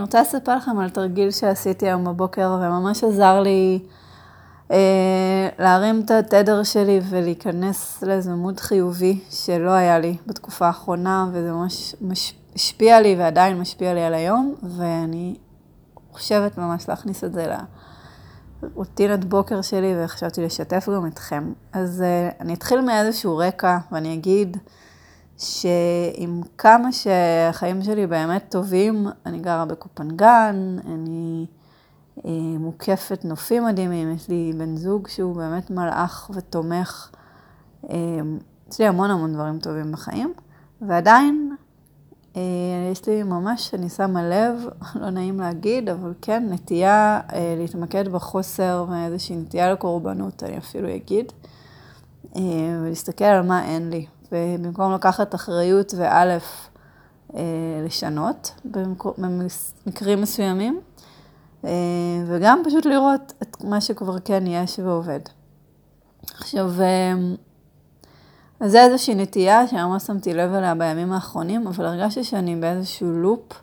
רוצה לספר לכם על תרגיל שעשיתי היום בבוקר, וממש עזר לי אה, להרים את התדר שלי ולהיכנס לאיזה מוד חיובי שלא היה לי בתקופה האחרונה, וזה ממש מש, השפיע לי ועדיין משפיע לי על היום, ואני חושבת ממש להכניס את זה לרוטינת בוקר שלי, וחשבתי לשתף גם אתכם. אז אה, אני אתחיל מאיזשהו רקע, ואני אגיד, שעם כמה שהחיים שלי באמת טובים, אני גרה בקופנגן, אני אה, מוקפת נופים מדהימים, יש לי בן זוג שהוא באמת מלאך ותומך, אה, יש לי המון המון דברים טובים בחיים, ועדיין אה, יש לי ממש, אני שמה לב, לא נעים להגיד, אבל כן, נטייה להתמקד בחוסר ואיזושהי נטייה לקורבנות, אני אפילו אגיד, ולהסתכל על מה אין לי. ובמקום לקחת אחריות ואלף אה, לשנות במקרים מסוימים, אה, וגם פשוט לראות את מה שכבר כן יש ועובד. עכשיו, אה, אז זה איזושהי נטייה שממש שמתי לב אליה בימים האחרונים, אבל הרגשתי שאני באיזשהו לופ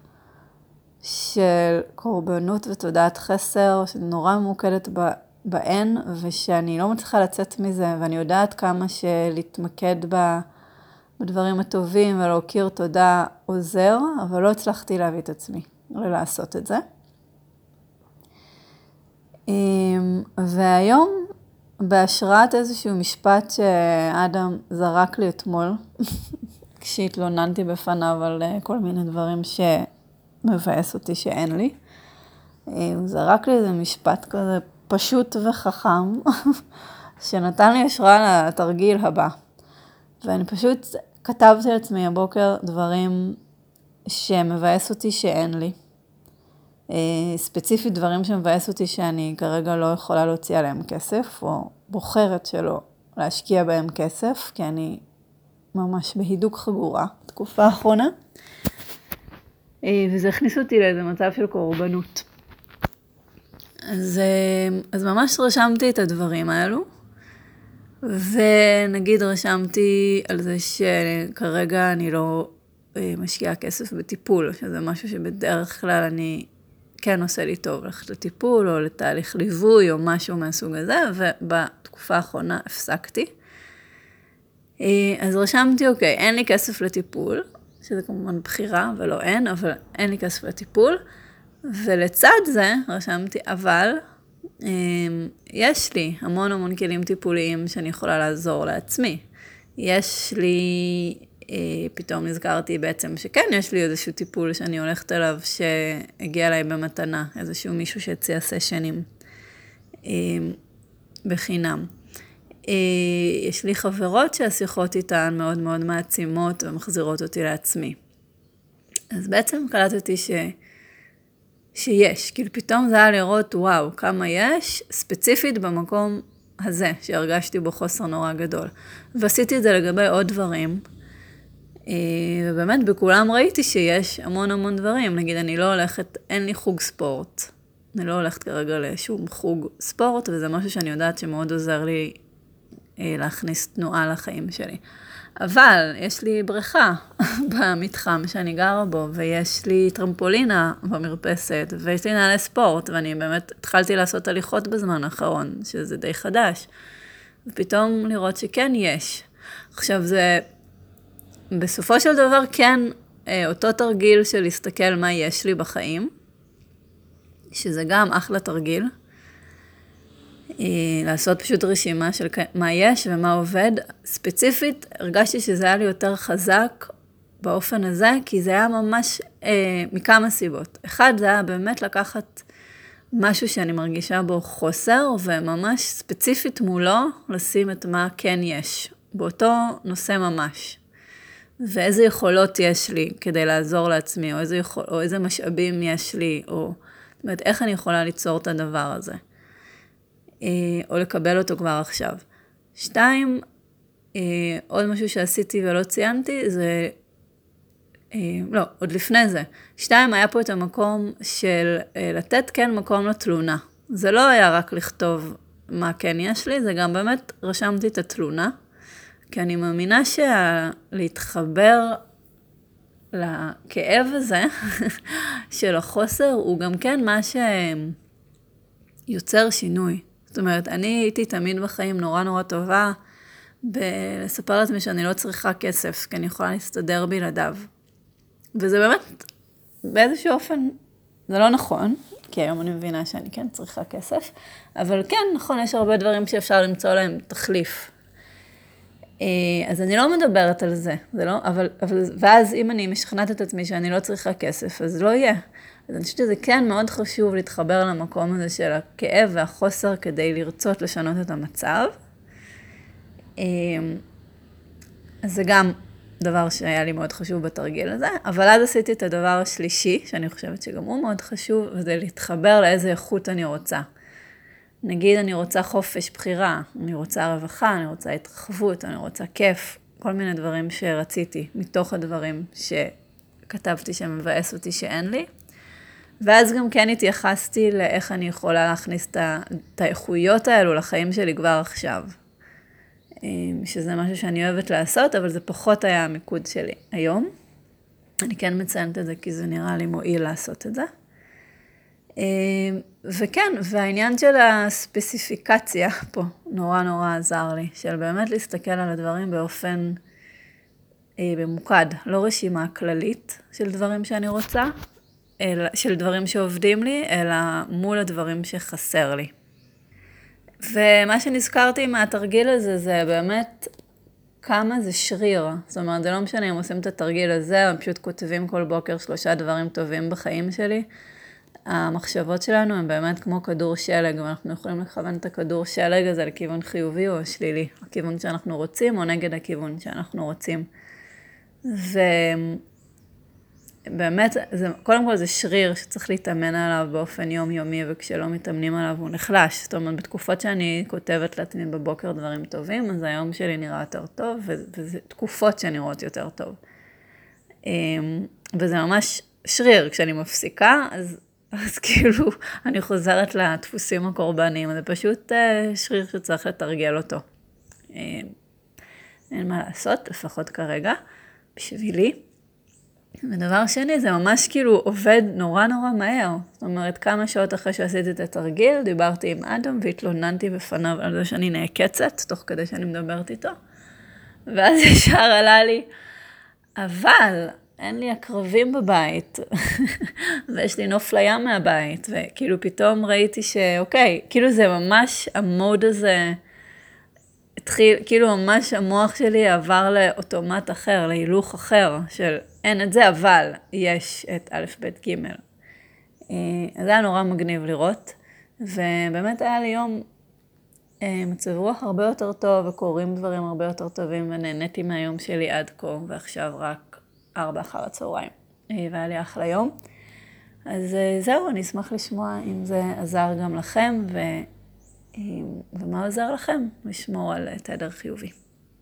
של קורבנות ותודעת חסר, שנורא ממוקדת בהן, ושאני לא מצליחה לצאת מזה, ואני יודעת כמה שלהתמקד ב... בדברים הטובים ולהכיר תודה עוזר, אבל לא הצלחתי להביא את עצמי לעשות את זה. אמ, והיום, בהשראת איזשהו משפט שאדם זרק לי אתמול, כשהתלוננתי בפניו על אה, כל מיני דברים שמבאס אותי שאין לי, אה, הוא זרק לי איזה משפט כזה פשוט וחכם, שנתן לי השראה לתרגיל הבא. ואני פשוט כתבתי לעצמי הבוקר דברים שמבאס אותי שאין לי. אה, ספציפית דברים שמבאס אותי שאני כרגע לא יכולה להוציא עליהם כסף, או בוחרת שלא להשקיע בהם כסף, כי אני ממש בהידוק חגורה תקופה האחרונה. אה, וזה הכניס אותי לאיזה מצב של קורבנות. אז, אה, אז ממש רשמתי את הדברים האלו. ונגיד רשמתי על זה שכרגע אני לא אה, משקיעה כסף בטיפול, שזה משהו שבדרך כלל אני כן עושה לי טוב, ללכת לטיפול או לתהליך ליווי או משהו מהסוג הזה, ובתקופה האחרונה הפסקתי. אה, אז רשמתי, אוקיי, אין לי כסף לטיפול, שזה כמובן בחירה ולא אין, אבל אין לי כסף לטיפול, ולצד זה רשמתי, אבל יש לי המון המון כלים טיפוליים שאני יכולה לעזור לעצמי. יש לי, אה, פתאום נזכרתי בעצם שכן, יש לי איזשהו טיפול שאני הולכת אליו שהגיע אליי במתנה, איזשהו מישהו שהציע סשנים אמ, בחינם. אה, יש לי חברות שהשיחות איתן מאוד מאוד מעצימות ומחזירות אותי לעצמי. אז בעצם קלטתי ש... שיש. כאילו פתאום זה היה לראות, וואו, כמה יש, ספציפית במקום הזה, שהרגשתי בו חוסר נורא גדול. ועשיתי את זה לגבי עוד דברים, אה, ובאמת בכולם ראיתי שיש המון המון דברים. נגיד, אני לא הולכת, אין לי חוג ספורט. אני לא הולכת כרגע לשום חוג ספורט, וזה משהו שאני יודעת שמאוד עוזר לי אה, להכניס תנועה לחיים שלי. אבל יש לי בריכה במתחם שאני גרה בו, ויש לי טרמפולינה במרפסת, ויש לי נעלי ספורט, ואני באמת התחלתי לעשות הליכות בזמן האחרון, שזה די חדש. ופתאום לראות שכן יש. עכשיו זה, בסופו של דבר כן, אה, אותו תרגיל של להסתכל מה יש לי בחיים, שזה גם אחלה תרגיל. אה, לעשות פשוט רשימה של מה יש ומה עובד. ספציפית, הרגשתי שזה היה לי יותר חזק באופן הזה, כי זה היה ממש אה, מכמה סיבות. אחד, זה היה באמת לקחת משהו שאני מרגישה בו חוסר, וממש ספציפית מולו לשים את מה כן יש, באותו נושא ממש. ואיזה יכולות יש לי כדי לעזור לעצמי, או איזה, יכול, או איזה משאבים יש לי, או זאת אומרת, איך אני יכולה ליצור את הדבר הזה. אה, או לקבל אותו כבר עכשיו. שתיים, אה, עוד משהו שעשיתי ולא ציינתי, זה, אה, לא, עוד לפני זה. שתיים, היה פה את המקום של לתת כן מקום לתלונה. זה לא היה רק לכתוב מה כן יש לי, זה גם באמת רשמתי את התלונה, כי אני מאמינה שלהתחבר לכאב הזה, של החוסר הוא גם כן מה שיוצר שינוי. זאת אומרת, אני הייתי תמיד בחיים נורא נורא טובה בלספר לעצמי שאני לא צריכה כסף, כי אני יכולה להסתדר בלעדיו. וזה באמת, באיזשהו אופן, זה לא נכון, כי היום אני מבינה שאני כן צריכה כסף, אבל כן, נכון, יש הרבה דברים שאפשר למצוא להם תחליף. אה, אז אני לא מדברת על זה, זה לא, אבל, אבל, ואז אם אני משכנעת את עצמי שאני לא צריכה כסף, אז לא יהיה. אז אני חושבת שזה כן מאוד חשוב להתחבר למקום הזה של הכאב והחוסר כדי לרצות לשנות את המצב. אה, אז זה גם דבר שהיה לי מאוד חשוב בתרגיל הזה, אבל אז עשיתי את הדבר השלישי, שאני חושבת שגם הוא מאוד חשוב, וזה להתחבר לאיזה איכות אני רוצה. נגיד אני רוצה חופש בחירה, אני רוצה רווחה, אני רוצה התרחבות, אני רוצה כיף, כל מיני דברים שרציתי, מתוך הדברים שכתבתי שמבאס אותי שאין לי. ואז גם כן התייחסתי לאיך אני יכולה להכניס את האיכויות האלו לחיים שלי כבר עכשיו. אמ, שזה משהו שאני אוהבת לעשות, אבל זה פחות היה המיקוד שלי היום. אני כן מציינת את זה כי זה נראה לי מועיל לעשות את זה. אמ, וכן, והעניין של הספציפיקציה פה נורא נורא עזר לי, של באמת להסתכל על הדברים באופן אה, ממוקד, לא רשימה כללית של דברים שאני רוצה, אלא, של דברים שעובדים לי, אלא מול הדברים שחסר לי. ומה שנזכרתי מהתרגיל הזה, זה באמת כמה זה שריר. זאת אומרת, זה לא משנה אם עושים את התרגיל הזה, הם פשוט כותבים כל בוקר שלושה דברים טובים בחיים שלי. המחשבות שלנו הן באמת כמו כדור שלג, ואנחנו יכולים לכוון את הכדור שלג הזה לכיוון חיובי או שלילי, הכיוון שאנחנו רוצים או נגד הכיוון שאנחנו רוצים. ו... באמת, זה, קודם כל זה שריר שצריך להתאמן עליו באופן יומיומי, וכשלא מתאמנים עליו הוא נחלש. זאת אומרת, בתקופות שאני כותבת לעצמי בבוקר דברים טובים, אז היום שלי נראה יותר טוב, וזה תקופות שנראות יותר טוב. אמ, וזה ממש שריר, כשאני מפסיקה, אז, אז כאילו אני חוזרת לדפוסים הקורבניים, זה פשוט אה, שריר שצריך לתרגל אותו. אמ, אין מה לעשות, לפחות כרגע, בשבילי. ודבר שני, זה ממש כאילו עובד נורא נורא מהר. זאת אומרת, כמה שעות אחרי שעשיתי את התרגיל, דיברתי עם אדם והתלוננתי בפניו על זה שאני נעקצת, תוך כדי שאני מדברת איתו. ואז ישר עלה לי, אבל אין לי עקרבים בבית, ויש לי נוף לים מהבית, וכאילו פתאום ראיתי שאוקיי, כאילו זה ממש המוד הזה, התחיל, כאילו ממש המוח שלי עבר לאוטומט אחר, להילוך אחר, של אין את זה, אבל יש את א', ב', ג'. אה, אז זה היה נורא מגניב לראות, ובאמת היה לי יום אה, מצב רוח הרבה יותר טוב, וקורים דברים הרבה יותר טובים, ונהניתי מהיום שלי עד כה, ועכשיו רק ארבע אחר הצהריים. אה, והיה לי אחלה יום. אז זהו, אני אשמח לשמוע אם זה עזר גם לכם, ו... ומה עוזר לכם לשמור על תדר חיובי.